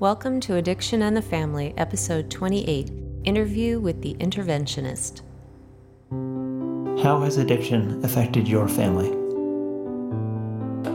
Welcome to Addiction and the Family, episode 28 Interview with the Interventionist. How has addiction affected your family?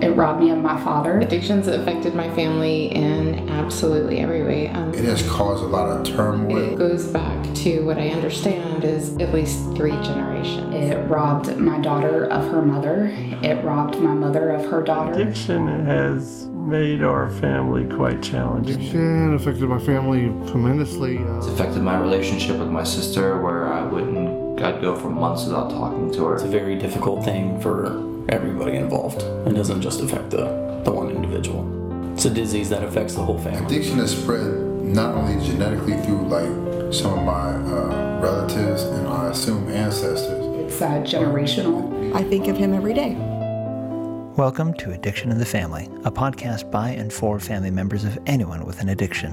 It robbed me of my father. Addictions affected my family in absolutely every way. Um, It has caused a lot of turmoil. it goes back to what I understand is at least three generations. It robbed my daughter of her mother. It robbed my mother of her daughter. Addiction has made our family quite challenging. Addiction affected my family tremendously. It's Uh, affected my relationship with my sister, where I wouldn't, I'd go for months without talking to her. It's a very difficult thing for everybody involved. It doesn't just affect the, the one individual. It's a disease that affects the whole family. Addiction is spread not only genetically through like some of my uh, relatives and I assume ancestors. It's uh, generational. I think of him every day. Welcome to Addiction in the Family, a podcast by and for family members of anyone with an addiction.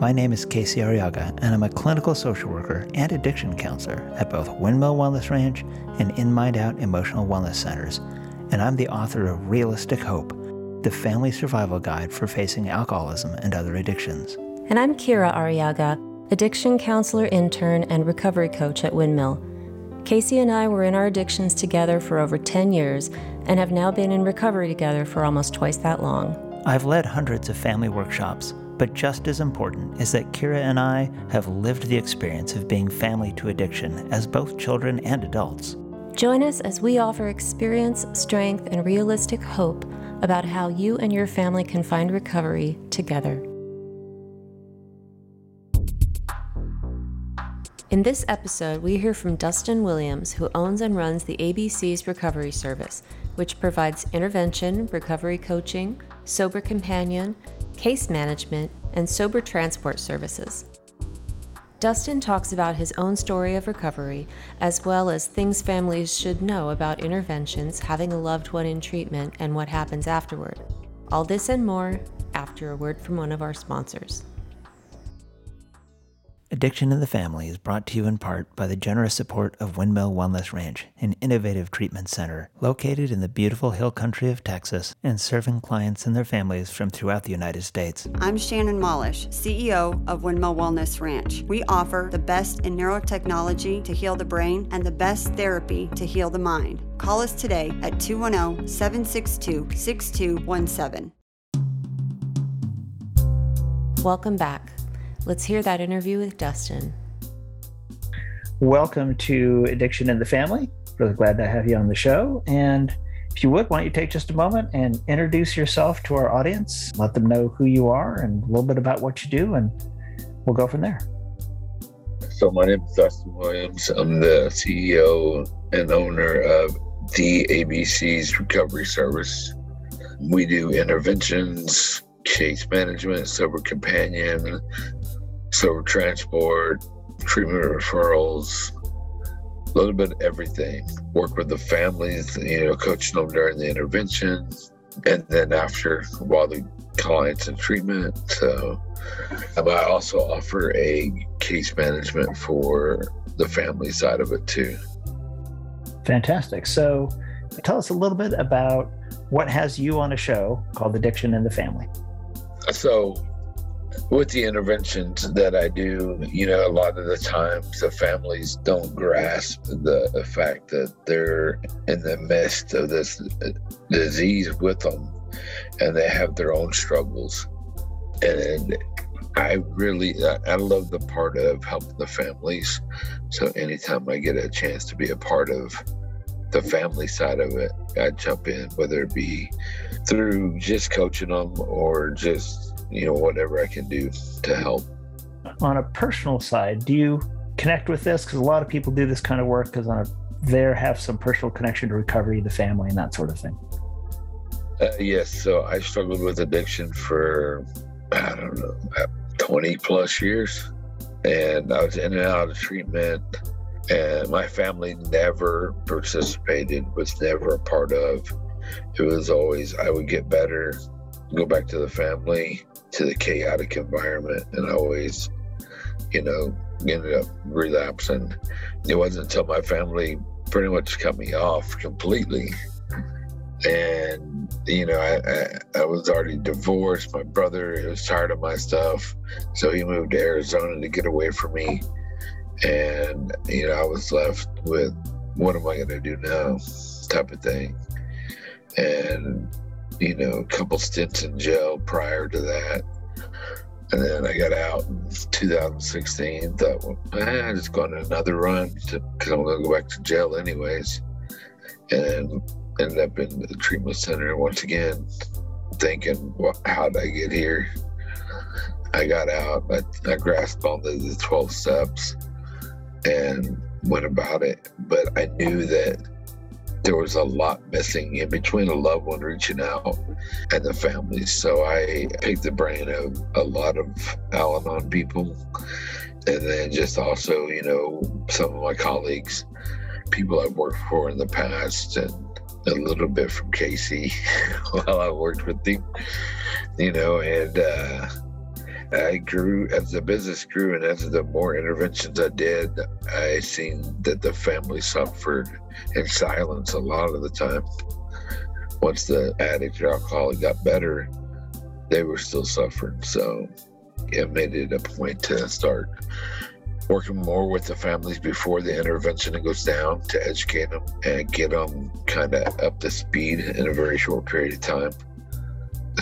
My name is Casey Arriaga, and I'm a clinical social worker and addiction counselor at both Windmill Wellness Ranch and In Mind Out Emotional Wellness Centers. And I'm the author of Realistic Hope, the family survival guide for facing alcoholism and other addictions. And I'm Kira Arriaga, addiction counselor, intern, and recovery coach at Windmill. Casey and I were in our addictions together for over 10 years and have now been in recovery together for almost twice that long. I've led hundreds of family workshops, but just as important is that Kira and I have lived the experience of being family to addiction as both children and adults. Join us as we offer experience, strength, and realistic hope about how you and your family can find recovery together. In this episode, we hear from Dustin Williams, who owns and runs the ABC's Recovery Service, which provides intervention, recovery coaching, sober companion, case management, and sober transport services. Dustin talks about his own story of recovery, as well as things families should know about interventions, having a loved one in treatment, and what happens afterward. All this and more after a word from one of our sponsors. Addiction in the Family is brought to you in part by the generous support of Windmill Wellness Ranch, an innovative treatment center located in the beautiful hill country of Texas and serving clients and their families from throughout the United States. I'm Shannon Malish, CEO of Windmill Wellness Ranch. We offer the best in neurotechnology to heal the brain and the best therapy to heal the mind. Call us today at oh, 210 762 6217. Welcome back. Let's hear that interview with Dustin. Welcome to Addiction in the Family. Really glad to have you on the show. And if you would, why don't you take just a moment and introduce yourself to our audience? Let them know who you are and a little bit about what you do, and we'll go from there. So my name is Dustin Williams. I'm the CEO and owner of the ABC's Recovery Service. We do interventions, case management, sober companion, sober transport, treatment referrals, a little bit of everything. Work with the families, you know, coaching them during the intervention, and then after while the clients in treatment. So um, I also offer a case management for the family side of it too. Fantastic. So tell us a little bit about what has you on a show called Addiction in the Family. So, with the interventions that I do, you know, a lot of the times the families don't grasp the, fact that they're in the midst of this uh, disease with them and they have their own struggles. And I really, I love the part of helping the families. So, anytime I get a chance to be a part of the family side of it, I jump in, whether it be through just coaching them or just, you know, whatever I can do to help. On a personal side, do you connect with this? Because a lot of people do this kind of work because on a there have some personal connection to recovery, the family, and that sort of thing. Uh, yes, so I struggled with addiction for, I don't know, about 20 plus years. And I was in and out of treatment. And my family never participated, was never a part of. It was always, I would get better, go back to the family, to the chaotic environment, and I always, you know, ended up relapsing. It wasn't until my family pretty much cut me off completely. And you know I, I, I was already divorced. My brother was tired of my stuff. So he moved to arizona to get away from me. And you know i was left with what am i going to do now type of thing. And you know a couple stints in jail prior to that and then I got out in 2016. Thought, well, eh, I just going another run because I'm going to go back to jail anyways. And ended up in the treatment center once again, thinking, well, how did I get here? I got out, I, I grasped onto the 12 steps and went about it. But I knew that there was a lot missing in between a loved one reaching out and the family. So I picked the brain of a lot of Al Anon people. And then just also, you know, some of my colleagues, people I've worked for in the past, and a little bit from Casey while I worked with him, you know, and uh, I grew as the business grew and as the more interventions I did, I seen that the family suffered in silence a lot of the time. Once the addict or alcoholic got better, they were still suffering. So it made it a point to start working more with the families before the intervention goes down to educate them and get them kind of up to speed in a very short period of time.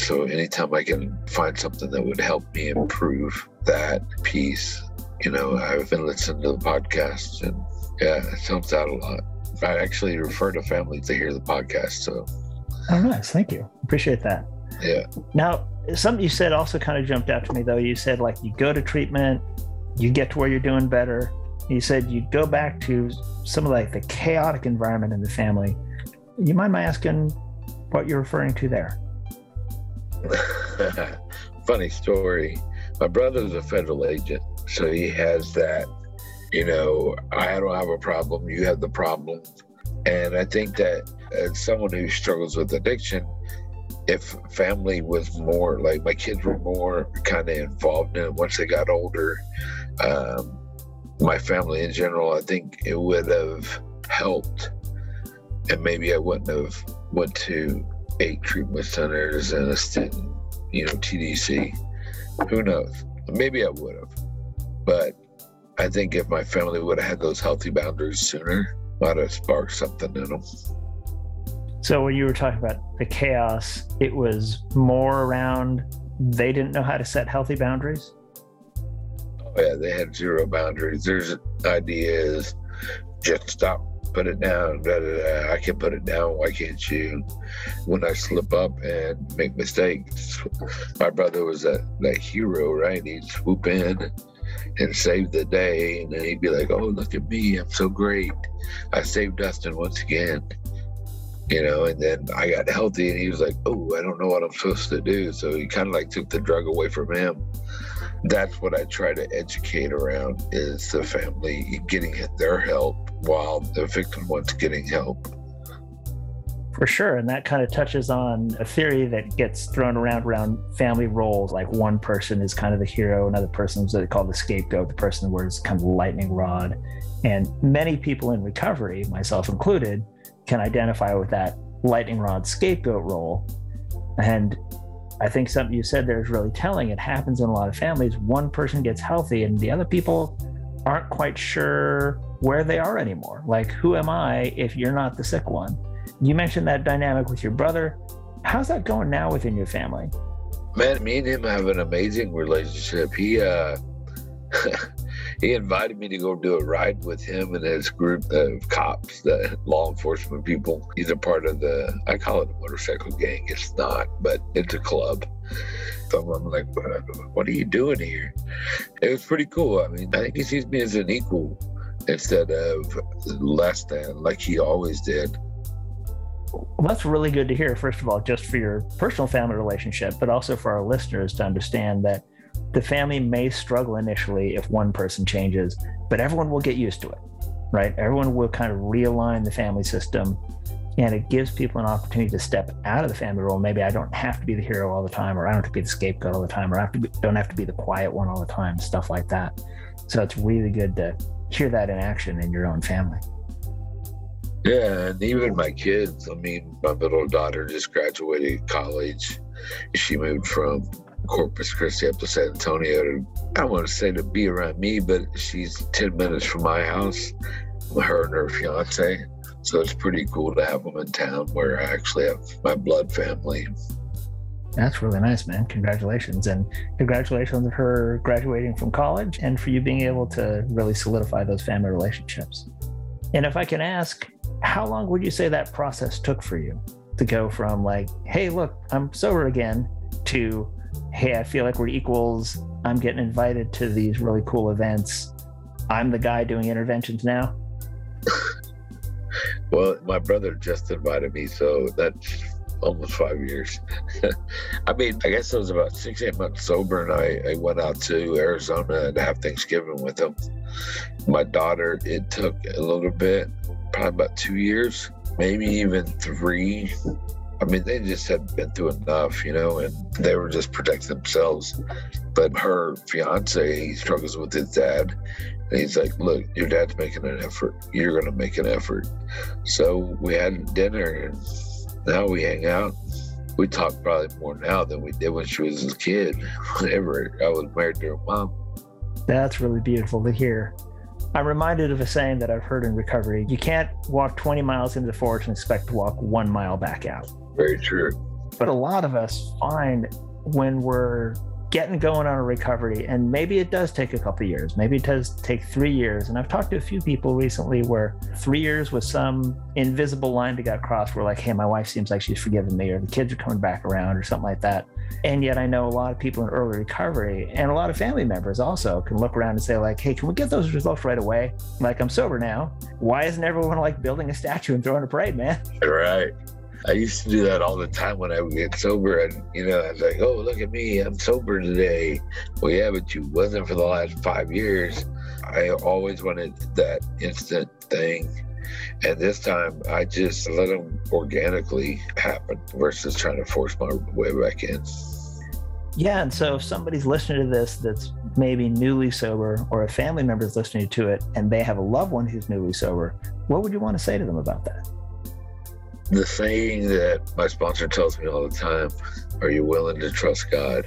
So anytime I can find something that would help me improve that piece, you know, I've been listening to the podcast and yeah, it helps out a lot. I actually refer to family to hear the podcast. So Oh nice. Thank you. Appreciate that. Yeah. Now something you said also kind of jumped out to me though. You said like you go to treatment, you get to where you're doing better. You said you'd go back to some of like the chaotic environment in the family. You mind my asking what you're referring to there? Funny story. My brother's a federal agent, so he has that, you know, I don't have a problem, you have the problem. And I think that as someone who struggles with addiction, if family was more like my kids were more kind of involved in it once they got older, um, my family in general, I think it would have helped. And maybe I wouldn't have went to eight treatment centers and a stint, you know, TDC. Who knows? Maybe I would have. But I think if my family would have had those healthy boundaries sooner, might have sparked something in them. So when you were talking about the chaos, it was more around they didn't know how to set healthy boundaries. Oh yeah, they had zero boundaries. There's ideas, just stop put it down. Da, da, da. I can put it down. Why can't you? When I slip up and make mistakes, my brother was that, that hero, right? He'd swoop in and save the day. And then he'd be like, oh, look at me. I'm so great. I saved Dustin once again. You know, and then I got healthy and he was like, oh, I don't know what I'm supposed to do. So he kind of like took the drug away from him that's what I try to educate around is the family getting their help while the victim wants getting help. For sure. And that kind of touches on a theory that gets thrown around around family roles. Like one person is kind of the hero, another person is what they call the scapegoat, the person where it's kind of lightning rod. And many people in recovery, myself included, can identify with that lightning rod scapegoat role. And I think something you said there is really telling. It happens in a lot of families. One person gets healthy and the other people aren't quite sure where they are anymore. Like, who am I if you're not the sick one? You mentioned that dynamic with your brother. How's that going now within your family? Man, me and him have an amazing relationship. He uh he invited me to go do a ride with him and his group of cops, the law enforcement people. He's a part of the, I call it a motorcycle gang. It's not, but it's a club. So I'm like, what are you doing here? It was pretty cool. I mean, I think he sees me as an equal instead of less than, like he always did. Well, that's really good to hear, first of all, just for your personal family relationship, but also for our listeners to understand that the family may struggle initially if one person changes, but everyone will get used to it, right? Everyone will kind of realign the family system and it gives people an opportunity to step out of the family role. Maybe I don't have to be the hero all the time, or I don't have to be the scapegoat all the time, or I have be, don't have to be the quiet one all the time, stuff like that. So it's really good to hear that in action in your own family. Yeah, and even my kids. I mean, my middle daughter just graduated college. She moved from Corpus Christi up to San Antonio to, I want to say to be around me, but she's 10 minutes from my house, her and her fiance. So it's pretty cool to have them in town where I actually have my blood family. That's really nice, man. Congratulations. And congratulations on her graduating from college and for you being able to really solidify those family relationships. And if I can ask, how long would you say that process took for you to go from like, hey, look, I'm sober again to, hey, I feel like we're equals. I'm getting invited to these really cool events. I'm the guy doing interventions now? well, my brother just invited me, so that's almost five years. I mean, I guess I was about six, eight months sober, and I, I went out to Arizona to have Thanksgiving with him. My daughter, it took a little bit, probably about two years, maybe even three. I mean, they just had been through enough, you know, and they were just protecting themselves. But her fiance, he struggles with his dad. And he's like, Look, your dad's making an effort. You're going to make an effort. So we had dinner, and now we hang out. We talk probably more now than we did when she was a kid. Whenever I was married to her mom. That's really beautiful to hear. I'm reminded of a saying that I've heard in recovery you can't walk 20 miles into the forest and expect to walk one mile back out. Very true. But a lot of us find when we're getting going on a recovery and maybe it does take a couple years maybe it does take three years and i've talked to a few people recently where three years was some invisible line that got crossed where like hey my wife seems like she's forgiven me or the kids are coming back around or something like that. And yet i know a lot of people in early recovery and a lot of family members also can look around and say like hey can we get those results right away? Like i'm sober now. Why isn't everyone like building a statue and throwing a parade man? Right I used to do that all the time when I would get sober, and you know, I was like, "Oh, look at me, I'm sober today." Well, yeah, but you wasn't for the last five years. I always wanted that instant thing, and this time I just let them organically happen versus trying to force my way back in. Yeah, and so if somebody's listening to this that's maybe newly sober, or a family member is listening to it, and they have a loved one who's newly sober, what would you want to say to them about that? The saying that my sponsor tells me all the time are you willing to trust god?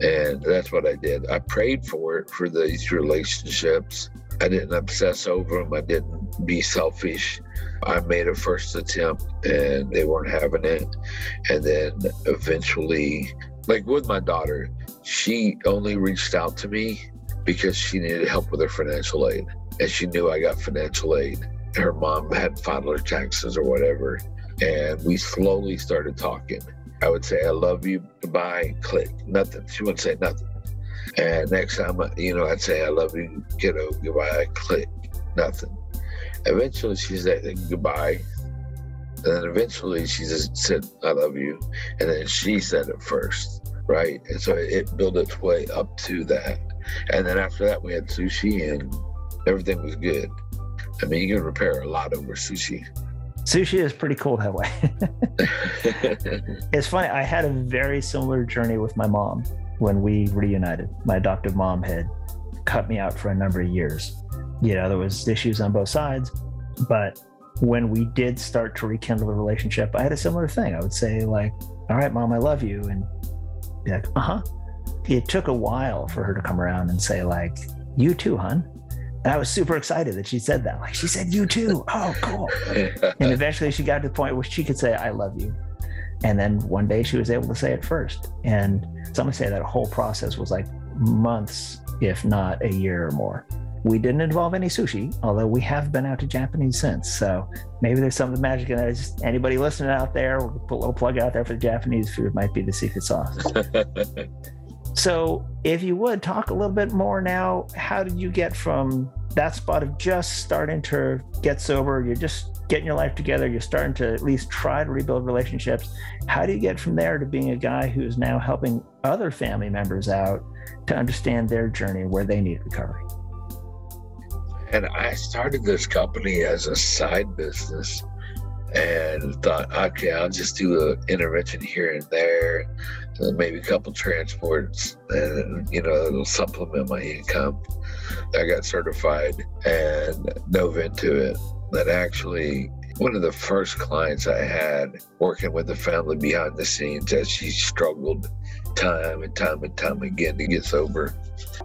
And that's what i did. I prayed for it for these relationships. I didn't obsess over them i didn't be selfish. I made a first attempt and they weren't having it. And then eventually like with my daughter she only reached out to me because she needed help with her financial aid. And she knew i got financial aid. Her mom had filed her taxes or whatever and we slowly started talking. I would say, I love you, goodbye, click, nothing. She wouldn't say nothing. And next time, uh, you know, I'd say, I love you, kiddo, goodbye, click, nothing. Eventually, she said goodbye. And then eventually, she just said, I love you. And then she said it first, right? And so it built its way up to that. And then after that, we had sushi and everything was good. I mean, you can repair a lot over sushi. Sushi is pretty cool that way. it's funny. I had a very similar journey with my mom when we reunited. My adoptive mom had cut me out for a number of years. You know, there was issues on both sides, but when we did start to rekindle the relationship, I had a similar thing. I would say like, "All right, mom, I love you," and be like, "Uh huh." It took a while for her to come around and say like, "You too, hun." And I was super excited that she said that. Like she said, "You too." Oh, cool. and eventually, she got to the point where she could say, "I love you." And then one day, she was able to say it first. And some say that whole process was like months, if not a year or more. We didn't involve any sushi, although we have been out to Japanese since. So maybe there's some of the magic in that. Just anybody listening out there, we'll put a little plug out there for the Japanese food might be the secret sauce. So, if you would talk a little bit more now, how did you get from that spot of just starting to get sober? You're just getting your life together, you're starting to at least try to rebuild relationships. How do you get from there to being a guy who's now helping other family members out to understand their journey where they need recovery? And I started this company as a side business and thought, okay, I'll just do an intervention here and there, and maybe a couple transports, and you know, it'll supplement my income. I got certified and dove into it. That actually one of the first clients I had working with the family behind the scenes as she struggled time and time and time again to get sober.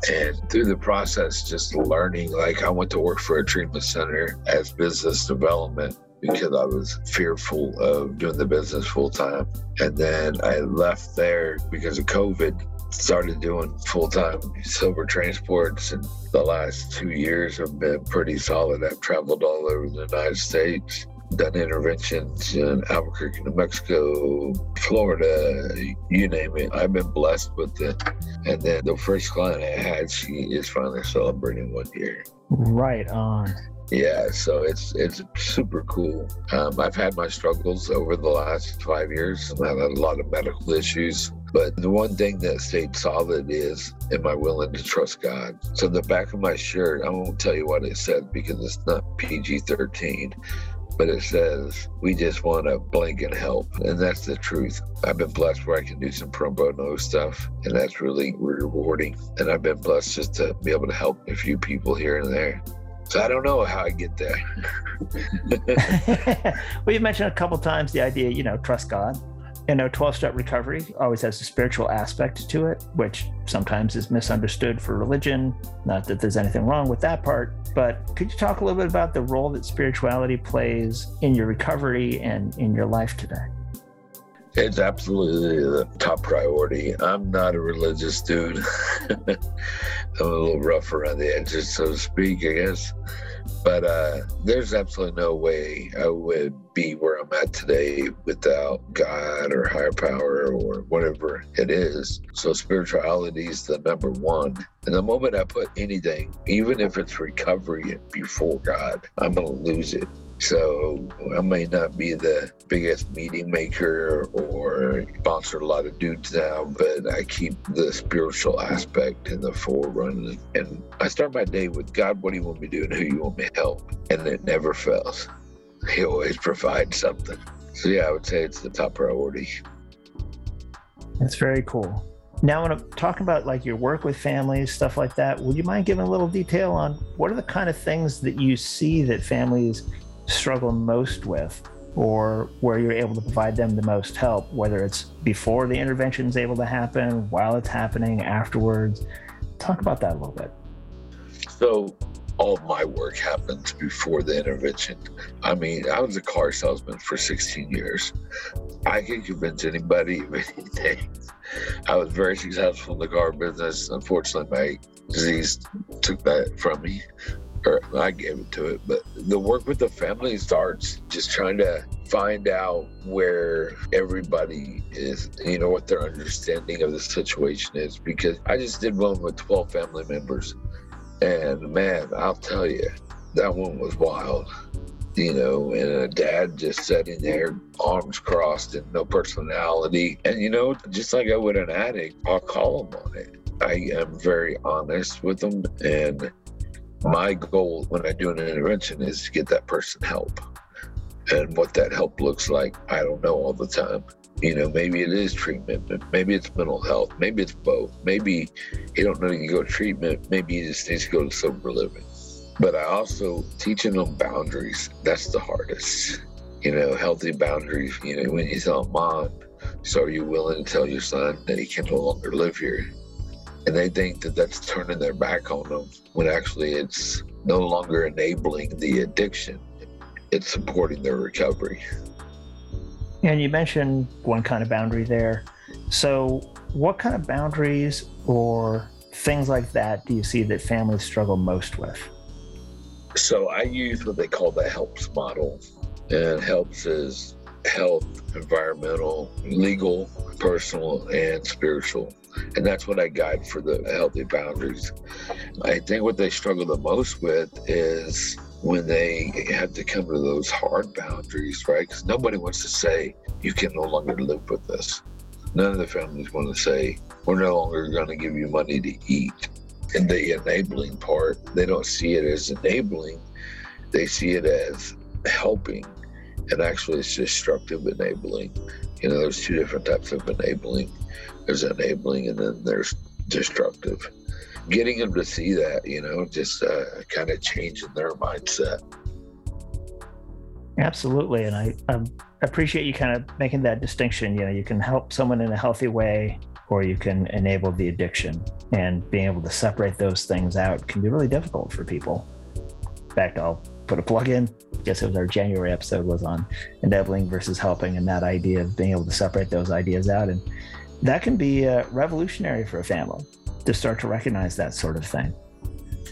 And through the process, just learning, like I went to work for a treatment center as business development because I was fearful of doing the business full time. And then I left there because of COVID, started doing full time sober transports. And the last two years have been pretty solid. I've traveled all over the United States done interventions in Albuquerque, New Mexico, Florida, you name it. I've been blessed with it. And then the first client I had, she is finally celebrating one year. Right on. Yeah, so it's it's super cool. Um, I've had my struggles over the last five years. I've had a lot of medical issues, but the one thing that stayed solid is, am I willing to trust God? So the back of my shirt, I won't tell you what it says because it's not PG 13, but it says we just want to blink and help and that's the truth i've been blessed where i can do some pro bono stuff and that's really rewarding and i've been blessed just to be able to help a few people here and there so i don't know how i get there. Well you mentioned a couple times the idea you know trust god. You know 12 step recovery always has a spiritual aspect to it which sometimes is misunderstood for religion. Not that there's anything wrong with that part but could you talk a little bit about the role that spirituality plays in your recovery and in your life today it's absolutely the top priority. I'm not a religious dude. I'm a little rough around the edges, so to speak, I guess. But uh, there's absolutely no way I would be where I'm at today without God or higher power or whatever it is. So spirituality is the number one. And the moment I put anything, even if it's recovery before God, I'm going to lose it. So I may not be the biggest meeting maker or sponsor a lot of dudes now, but I keep the spiritual aspect in the forefront. And I start my day with God, what do you want me to do and who you want me to help? And it never fails. He always provides something. So yeah, I would say it's the top priority. That's very cool. Now, when I'm talking about like your work with families, stuff like that, would you mind giving a little detail on what are the kind of things that you see that families struggle most with or where you're able to provide them the most help, whether it's before the intervention is able to happen, while it's happening, afterwards. Talk about that a little bit. So, all my work happens before the intervention. I mean, I was a car salesman for 16 years. I can convince anybody of anything. I was very successful in the car business. Unfortunately, my disease took that from me or I gave it to it, but the work with the family starts just trying to find out where everybody is, you know, what their understanding of the situation is. Because I just did one with 12 family members, and man, I'll tell you, that one was wild. You know, and a dad just sitting there, arms crossed and no personality. And, you know, just like I would an addict, I'll call them on it. I am very honest with them and my goal when I do an intervention is to get that person help. And what that help looks like, I don't know all the time. You know, maybe it is treatment, maybe it's mental health, maybe it's both. Maybe he don't know you can go to treatment, maybe he just needs to go to sober living. But I also teaching them boundaries. That's the hardest. You know, healthy boundaries. You know, when you tell mom, so are you willing to tell your son that he can no longer live here? And they think that that's turning their back on them when actually it's no longer enabling the addiction. It's supporting their recovery. And you mentioned one kind of boundary there. So what kind of boundaries or things like that do you see that families struggle most with? So i use what they call the helps model. And helps is health environmental legal personal and spiritual and that's what I guide for the healthy boundaries. I think what they struggle the most with is when they have to come to those hard boundaries, right? Because nobody wants to say, you can no longer live with this. None of the families want to say, we're no longer going to give you money to eat. And the enabling part, they don't see it as enabling, they see it as helping. And actually, it's destructive enabling. You know, there's two different types of enabling there's enabling and then there's destructive. Getting them to see that, you know, just uh, kind of changing their mindset. Absolutely. And I, I appreciate you kind of making that distinction. You know, you can help someone in a healthy way or you can enable the addiction. And being able to separate those things out can be really difficult for people. In fact, I'll put a plug in. I guess it was our January episode was on enabling versus helping and that idea of being able to separate those ideas out. And that can be uh, revolutionary for a family to start to recognize that sort of thing.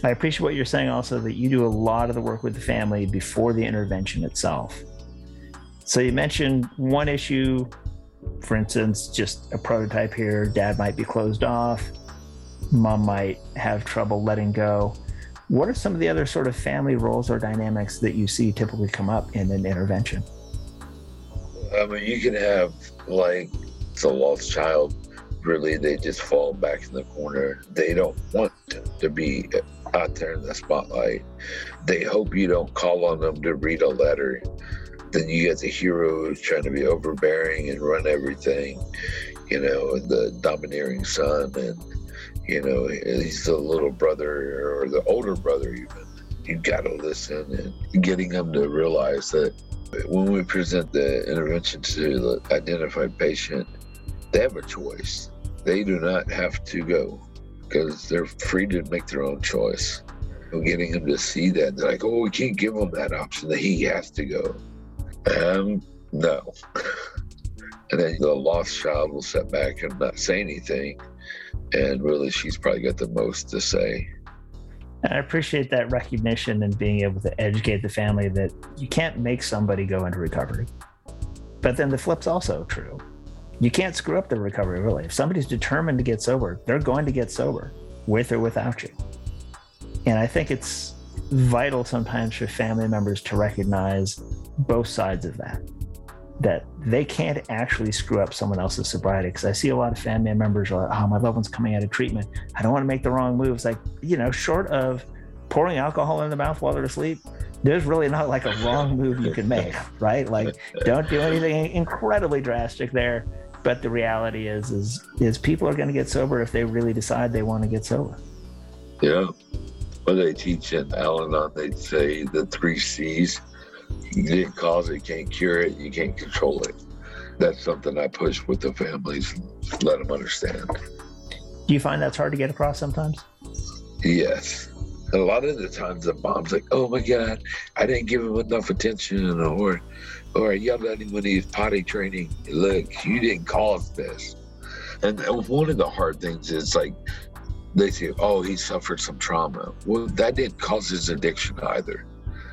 I appreciate what you're saying also that you do a lot of the work with the family before the intervention itself. So you mentioned one issue, for instance, just a prototype here, dad might be closed off, mom might have trouble letting go. What are some of the other sort of family roles or dynamics that you see typically come up in an intervention? I mean, you can have like the lost child. Really, they just fall back in the corner. They don't want to be out there in the spotlight. They hope you don't call on them to read a letter. Then you get the hero trying to be overbearing and run everything, you know, the domineering son and you know, he's the little brother or the older brother, even. You got to listen and getting them to realize that when we present the intervention to the identified patient, they have a choice. They do not have to go because they're free to make their own choice. And getting them to see that, they're like, oh, we can't give him that option that he has to go. Um, no. and then the lost child will sit back and not say anything and really she's probably got the most to say. I appreciate that recognition and being able to educate the family that you can't make somebody go into recovery. But then the flip's also true. You can't screw up the recovery, really. If somebody's determined to get sober, they're going to get sober with or without you. And I think it's vital sometimes for family members to recognize both sides of that that they can't actually screw up someone else's sobriety. Because I see a lot of family members are like, oh, my loved one's coming out of treatment. I don't want to make the wrong moves. Like, you know, short of pouring alcohol in the mouth while they're asleep, there's really not like a wrong move you can make, right? Like, don't do anything incredibly drastic there. But the reality is, is, is people are going to get sober if they really decide they want to get sober. Yeah. Well, they teach in Al-Anon, they say the three C's you didn't cause it, you can't cure it, you can't control it. That's something I push with the families, let them understand. Do you find that's hard to get across sometimes? Yes. A lot of the times the mom's like, oh my God, I didn't give him enough attention or or yelled at him when he was potty training. Look, you didn't cause this. And one of the hard things is like they say, oh, he suffered some trauma. Well, that didn't cause his addiction either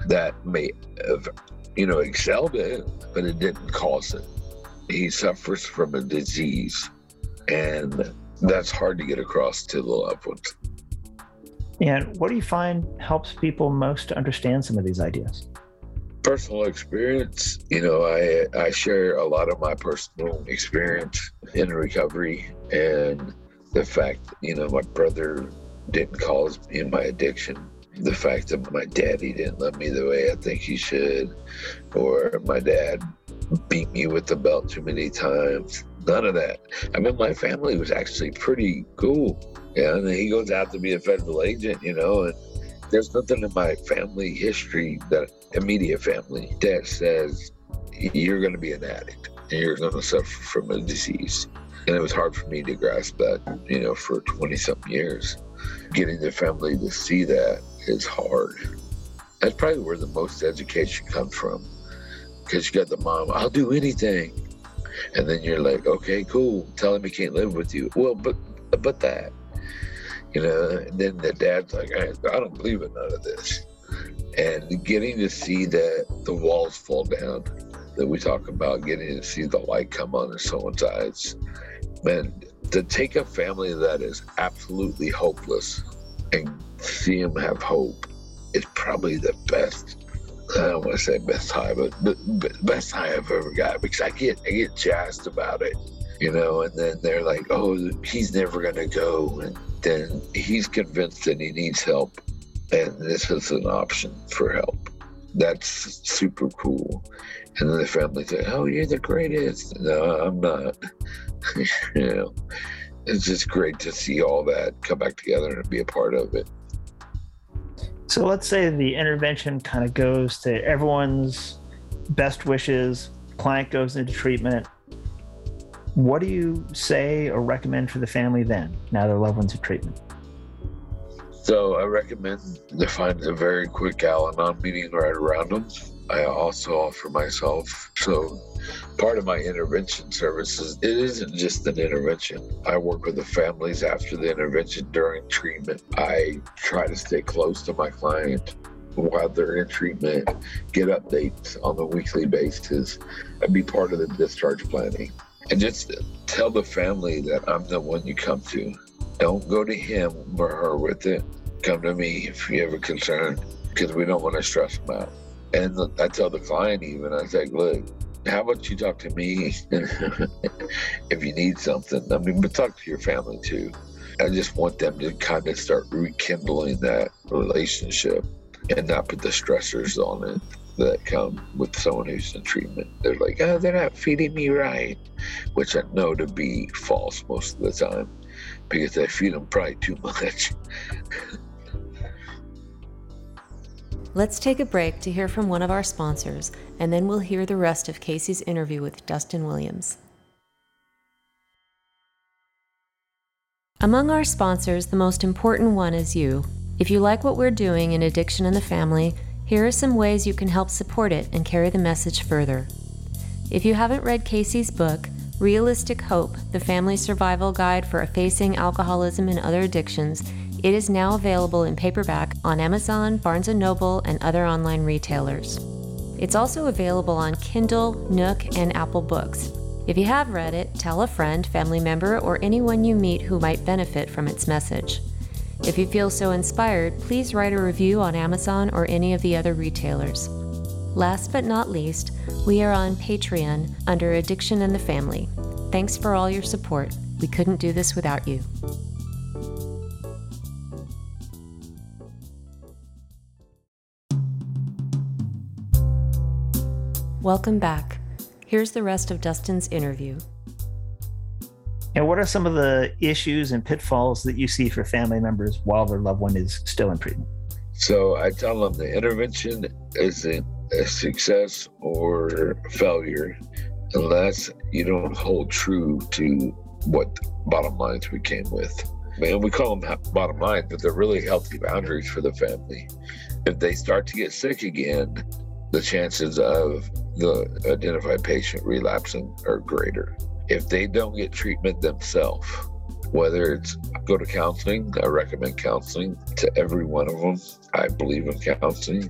that may have, you know, excelled it, but it didn't cause it. He suffers from a disease, and that's hard to get across to the loved ones. And what do you find helps people most to understand some of these ideas? Personal experience. You know, I I share a lot of my personal experience in recovery and the fact, you know, my brother didn't cause me my addiction the fact that my daddy didn't love me the way I think he should, or my dad beat me with the belt too many times. None of that. I mean, my family was actually pretty cool. Yeah, and he goes out to be a federal agent, you know, and there's nothing in my family history that immediate family that says you're going to be an addict and you're going to suffer from a disease. And it was hard for me to grasp that, you know, for 20 something years. Getting the family to see that is hard. That's probably where the most education comes from. Because you got the mom, I'll do anything. And then you're like, okay, cool. Tell him he can't live with you. Well, but but that. You know, and then the dad's like, I, I don't believe in none of this. And getting to see that the walls fall down that we talk about, getting to see the light come on in someone's eyes. Man, to take a family that is absolutely hopeless and see them have hope is probably the best. I don't want to say best high, but, but best high I've ever got because I get I get jazzed about it, you know. And then they're like, "Oh, he's never gonna go," and then he's convinced that he needs help, and this is an option for help. That's super cool. And then the family say, "Oh, you're the greatest." No, I'm not. you know, it's just great to see all that come back together and be a part of it. So let's say the intervention kind of goes to everyone's best wishes, client goes into treatment. What do you say or recommend for the family then, now their loved one's in treatment? So I recommend to find a very quick Al Anon meeting right around them. I also offer myself. So part of my intervention services, it isn't just an intervention. I work with the families after the intervention during treatment. I try to stay close to my client while they're in treatment, get updates on a weekly basis, and be part of the discharge planning. And just tell the family that I'm the one you come to. Don't go to him or her with it. Come to me if you have a concern because we don't want to stress them out. And I tell the client even, I say, look, how about you talk to me if you need something? I mean, but talk to your family too. I just want them to kind of start rekindling that relationship and not put the stressors on it that come with someone who's in treatment. They're like, oh, they're not feeding me right, which I know to be false most of the time because I feed them probably too much. Let's take a break to hear from one of our sponsors, and then we'll hear the rest of Casey's interview with Dustin Williams. Among our sponsors, the most important one is you. If you like what we're doing in Addiction in the Family, here are some ways you can help support it and carry the message further. If you haven't read Casey's book, Realistic Hope The Family Survival Guide for Facing Alcoholism and Other Addictions, it is now available in paperback on Amazon, Barnes & Noble, and other online retailers. It's also available on Kindle, Nook, and Apple Books. If you have read it, tell a friend, family member, or anyone you meet who might benefit from its message. If you feel so inspired, please write a review on Amazon or any of the other retailers. Last but not least, we are on Patreon under Addiction and the Family. Thanks for all your support. We couldn't do this without you. Welcome back. Here's the rest of Dustin's interview. And what are some of the issues and pitfalls that you see for family members while their loved one is still in treatment? So I tell them the intervention isn't a success or failure unless you don't hold true to what bottom lines we came with. And we call them bottom lines, but they're really healthy boundaries for the family. If they start to get sick again, the chances of the identified patient relapsing are greater. If they don't get treatment themselves, whether it's go to counseling, I recommend counseling to every one of them. I believe in counseling.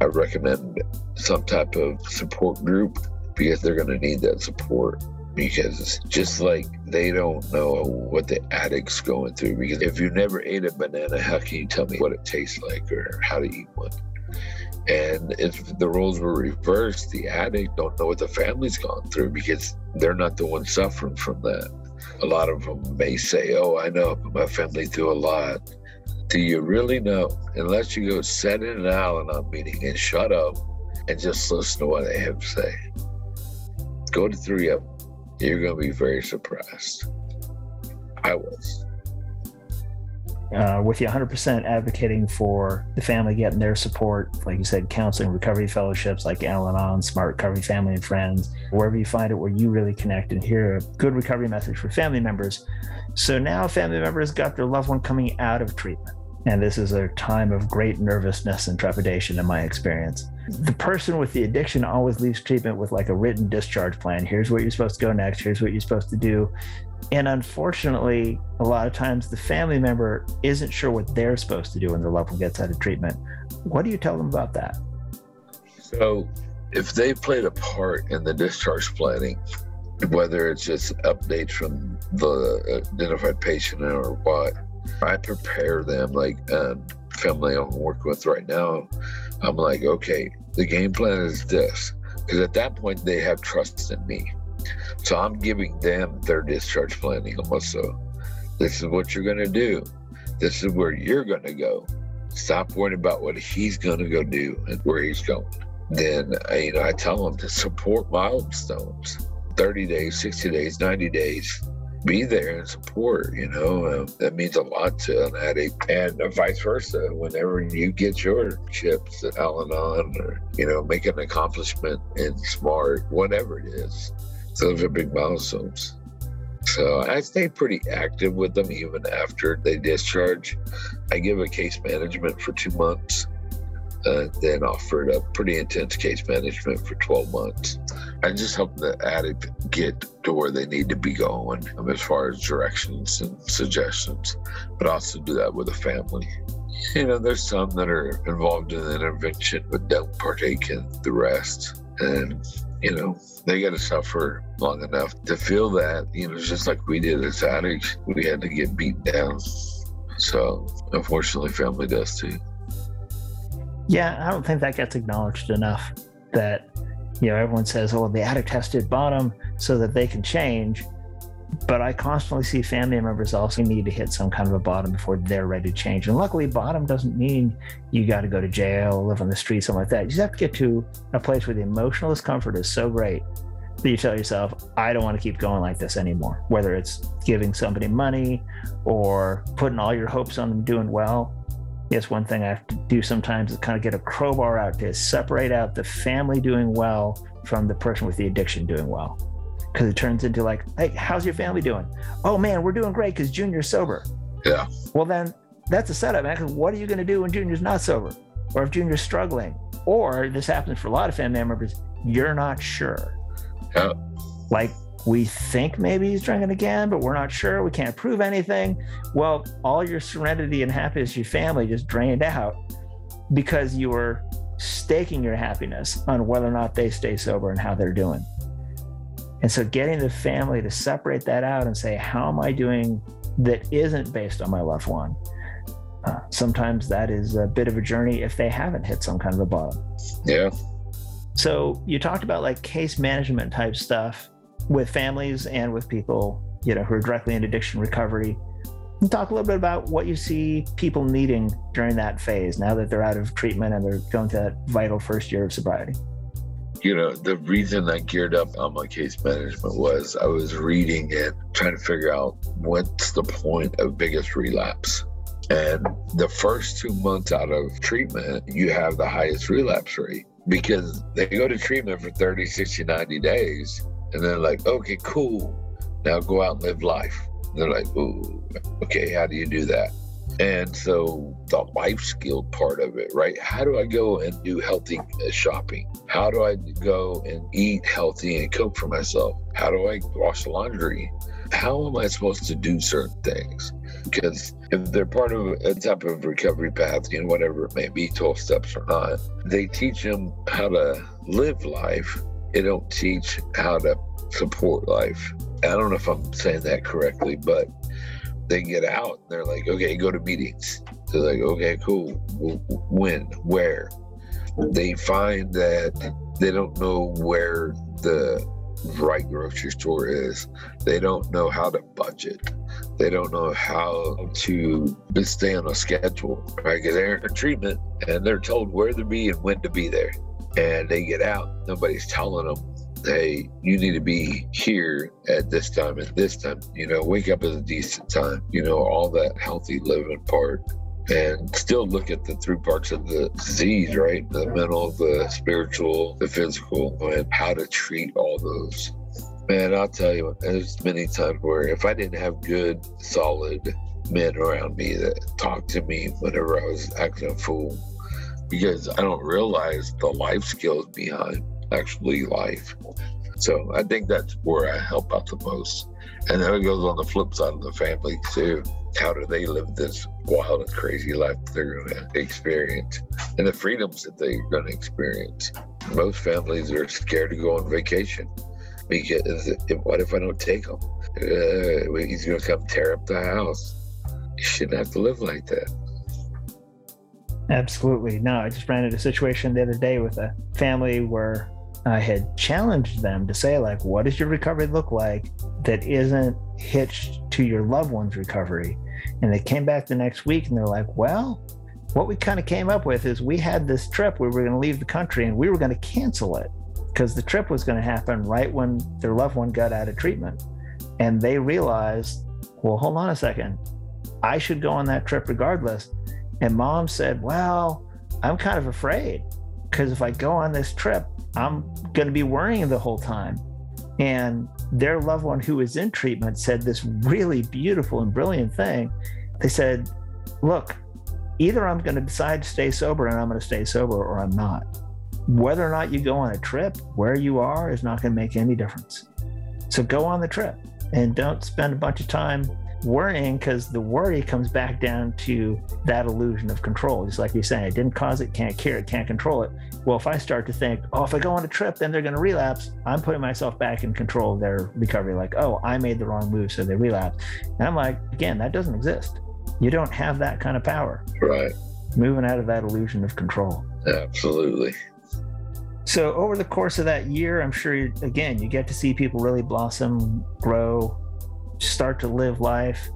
I recommend some type of support group because they're going to need that support. Because just like they don't know what the addict's going through, because if you never ate a banana, how can you tell me what it tastes like or how to eat one? And if the roles were reversed, the addict don't know what the family's gone through because they're not the ones suffering from that. A lot of them may say, "Oh, I know, but my family through a lot." Do you really know? Unless you go sit in an Al-Anon meeting and shut up and just listen to what they have to say. Go to three of them. You're going to be very surprised. I was uh, with you 100% advocating for the family getting their support, like you said, counseling, recovery fellowships like Al Anon, Smart Recovery Family and Friends, wherever you find it where you really connect and hear a good recovery message for family members. So now family members got their loved one coming out of treatment. And this is a time of great nervousness and trepidation, in my experience. The person with the addiction always leaves treatment with like a written discharge plan. Here's what you're supposed to go next. Here's what you're supposed to do. And unfortunately, a lot of times the family member isn't sure what they're supposed to do when their loved one gets out of treatment. What do you tell them about that? So, if they played a part in the discharge planning, whether it's just updates from the identified patient or what, I prepare them like um, family I'm working with right now. I'm like, okay, the game plan is this. Because at that point, they have trust in me. So I'm giving them their discharge planning also. This is what you're going to do. This is where you're going to go. Stop worrying about what he's going to go do and where he's going. Then, you know, I tell them to support milestones 30 days, 60 days, 90 days. be there and support. You know, uh, that means a lot to an addict, and vice versa. Whenever you get your chips at Al-Anon, or you know, make an accomplishment in smart, whatever it is, those are big milestones. So I stay pretty active with them even after they discharge. I give a case management for two months, uh, then offered a pretty intense case management for 12 months. I just help the addict get to where they need to be going um, as far as directions and suggestions, but also do that with a family. You know, there's some that are involved in the intervention but don't partake in the rest. And, you know, they got to suffer long enough to feel that, you know, just like we did as addicts, we had to get beat down. So, unfortunately, family does too. Yeah, I don't think that gets acknowledged enough. That, you know, everyone says, oh, the addict has to bottom so that they can change. But I constantly see family members also need to hit some kind of a bottom before they're ready to change. And luckily, bottom doesn't mean you got to go to jail, live on the street, something like that. You just have to get to a place where the emotional discomfort is so great that you tell yourself, I don't want to keep going like this anymore. Whether it's giving somebody money or putting all your hopes on them doing well. Yes, one thing I have to do sometimes is kind of get a crowbar out to separate out the family doing well from the person with the addiction doing well because it turns into like, hey, how's your family doing? Oh man, we're doing great because Junior's sober. Yeah. Well, then that's a setup, man. Because what are you going to do when Junior's not sober, or if Junior's struggling, or this happens for a lot of family members, you're not sure. Yeah. Like we think maybe he's drinking again, but we're not sure. We can't prove anything. Well, all your serenity and happiness, your family just drained out because you were staking your happiness on whether or not they stay sober and how they're doing. And so getting the family to separate that out and say, how am I doing that isn't based on my loved one? Uh, sometimes that is a bit of a journey if they haven't hit some kind of a bottom. Yeah. So you talked about like case management type stuff with families and with people, you know, who are directly in addiction recovery. And talk a little bit about what you see people needing during that phase now that they're out of treatment and they're going to that vital first year of sobriety you know, the reason I geared up on my case management was I was reading it, trying to figure out what's the point of biggest relapse. And the first two months out of treatment, you have the highest relapse rate because they go to treatment for 30, 60, 90 days. And they're like, okay, cool. Now go out and live life. And they're like, ooh, okay, how do you do that? And so the life skill part of it, right? How do I go and do healthy uh, shopping? How do I go and eat healthy and cook for myself? How do I wash laundry? How am I supposed to do certain things? Because if they're part of a type of recovery path, you know, whatever it may be, 12 steps or not, they teach them how to live life. They don't teach how to support life. I don't know if I'm saying that correctly, but they get out they're like, okay, go to meetings. They're like, okay, cool. When? Where? They find that they don't know where the right grocery store is. They don't know how to budget. They don't know how to stay on a schedule, right? Because they're in treatment and they're told where to be and when to be there. And they get out, nobody's telling them hey, you need to be here at this time at this time. You know, wake up at a decent time. You know, all that healthy living part. And still look at the three parts of the disease, right? The mental, the spiritual, the physical, and how to treat all those. Man, I'll tell you, there's many times where if I didn't have good, solid men around me that talked to me whenever I was acting a fool, because I don't realize the life skills behind actually life. So I think that's where I help out the most. And then it goes on the flip side of the family too. How do they live this wild and crazy life they're going to experience and the freedoms that they're going to experience? Most families are scared to go on vacation because what if I don't take him? Uh, he's going to come tear up the house. You shouldn't have to live like that. Absolutely. No, I just ran into a situation the other day with a family where I had challenged them to say, like, what does your recovery look like that isn't hitched to your loved one's recovery? And they came back the next week and they're like, well, what we kind of came up with is we had this trip where we were going to leave the country and we were going to cancel it because the trip was going to happen right when their loved one got out of treatment. And they realized, well, hold on a second. I should go on that trip regardless. And mom said, well, I'm kind of afraid because if I go on this trip, I'm going to be worrying the whole time. And their loved one who was in treatment said this really beautiful and brilliant thing. They said, Look, either I'm going to decide to stay sober and I'm going to stay sober or I'm not. Whether or not you go on a trip, where you are is not going to make any difference. So go on the trip and don't spend a bunch of time worrying because the worry comes back down to that illusion of control. Just like you're saying, it didn't cause it, can't cure it, can't control it. Well, if I start to think, oh, if I go on a trip, then they're going to relapse, I'm putting myself back in control of their recovery. Like, oh, I made the wrong move, so they relapse. And I'm like, again, that doesn't exist. You don't have that kind of power. Right. Moving out of that illusion of control. Absolutely. So, over the course of that year, I'm sure, you, again, you get to see people really blossom, grow, start to live life,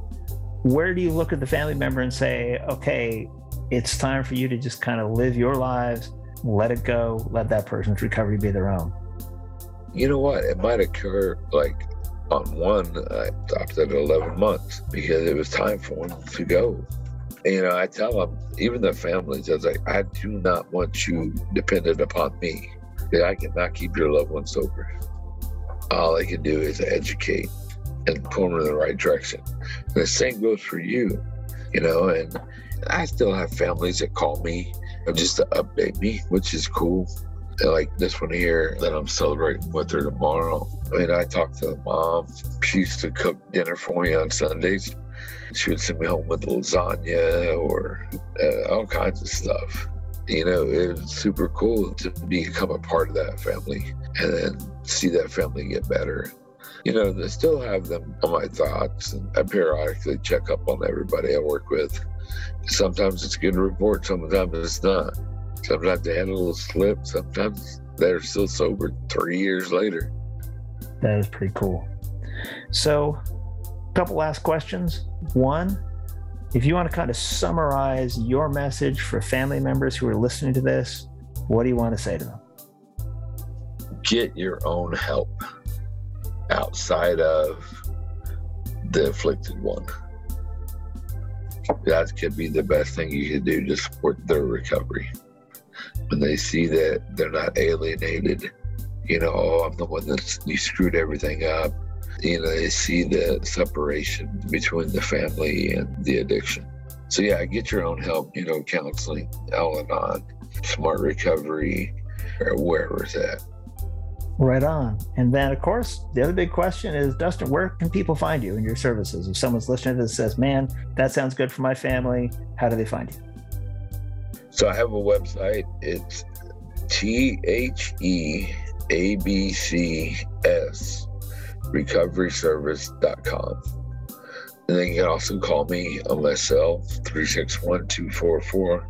where do you look at the family member and say, okay, it's time for you to just kind of live your lives, let it go, let that person's recovery be their own? You know what? It might occur like on one, I stopped at 11 months because it was time for them to go. You know, I tell them, even the families, I was like, I do not want you dependent upon me. I cannot keep your loved one sober. All I can do is educate and pull them in the right direction. And the same goes for you, you know, and I still have families that call me just to update me, which is cool. Like this one here that I'm celebrating with her tomorrow. I mean, I talked to the mom. She used to cook dinner for me on Sundays. She would send me home with lasagna or uh, all kinds of stuff. You know, it was super cool to become a part of that family and then see that family get better you know, I still have them on my thoughts. And I periodically check up on everybody I work with. Sometimes it's a good report, sometimes it's not. Sometimes they had a little slip, sometimes they're still sober three years later. That is pretty cool. So, a couple last questions. One, if you want to kind of summarize your message for family members who are listening to this, what do you want to say to them? Get your own help outside of the afflicted one. That could be the best thing you could do to support their recovery. When they see that they're not alienated, you know, oh, I'm the one that you screwed everything up. You know, they see the separation between the family and the addiction. So yeah, get your own help, you know, counseling, Al-Anon, smart recovery, or wherever it's at. Right on. And then, of course, the other big question is Dustin, where can people find you and your services? If someone's listening to this says, man, that sounds good for my family, how do they find you? So I have a website. It's T H E A B C S recoveryservice.com. And then you can also call me on my cell 361 244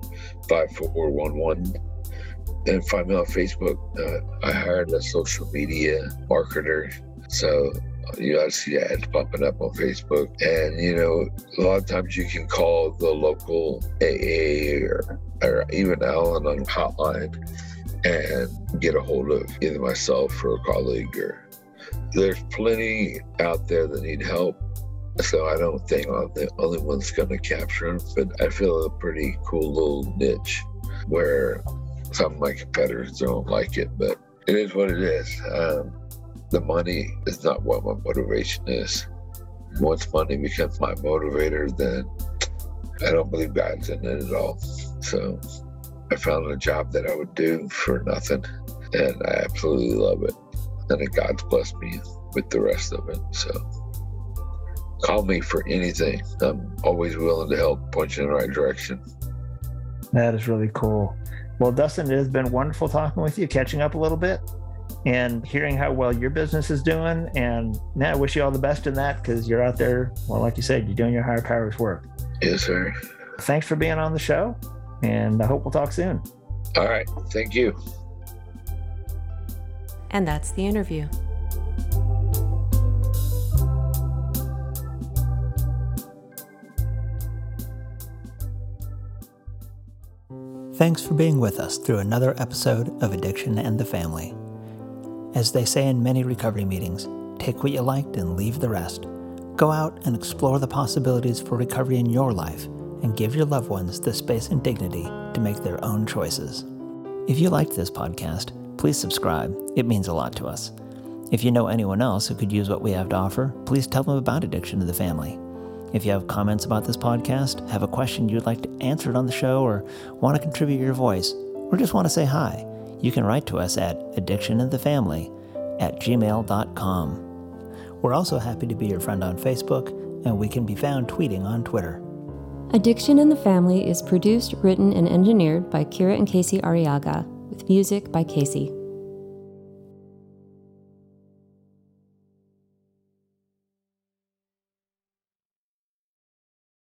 5411 and find me on Facebook. Uh, I hired a social media marketer. So you know, see ads popping up on Facebook. And, you know, a lot of times you can call the local AA or, or even Al-Anon hotline and get a hold of either myself or a colleague or there's plenty out there that need help. So I don't think I'm the only one's going to capture them, but I feel a pretty cool little niche where some of my competitors don't like it, but it is what it is. Um, the money is not what my motivation is. Once money becomes my motivator, then I don't believe God's in it at all. So I found a job that I would do for nothing, and I absolutely love it. And God's blessed me with the rest of it. So call me for anything. I'm always willing to help point you in the right direction. That is really cool. Well, Dustin, it has been wonderful talking with you, catching up a little bit, and hearing how well your business is doing. And now I wish you all the best in that because you're out there, well, like you said, you're doing your higher powers work. Yes, sir. Thanks for being on the show, and I hope we'll talk soon. All right. Thank you. And that's the interview. Thanks for being with us through another episode of Addiction and the Family. As they say in many recovery meetings, take what you liked and leave the rest. Go out and explore the possibilities for recovery in your life and give your loved ones the space and dignity to make their own choices. If you liked this podcast, please subscribe. It means a lot to us. If you know anyone else who could use what we have to offer, please tell them about Addiction to the Family. If you have comments about this podcast, have a question you'd like to answer it on the show, or want to contribute your voice, or just want to say hi, you can write to us at addictioninthefamily at gmail.com. We're also happy to be your friend on Facebook, and we can be found tweeting on Twitter. Addiction in the Family is produced, written, and engineered by Kira and Casey Ariaga, with music by Casey.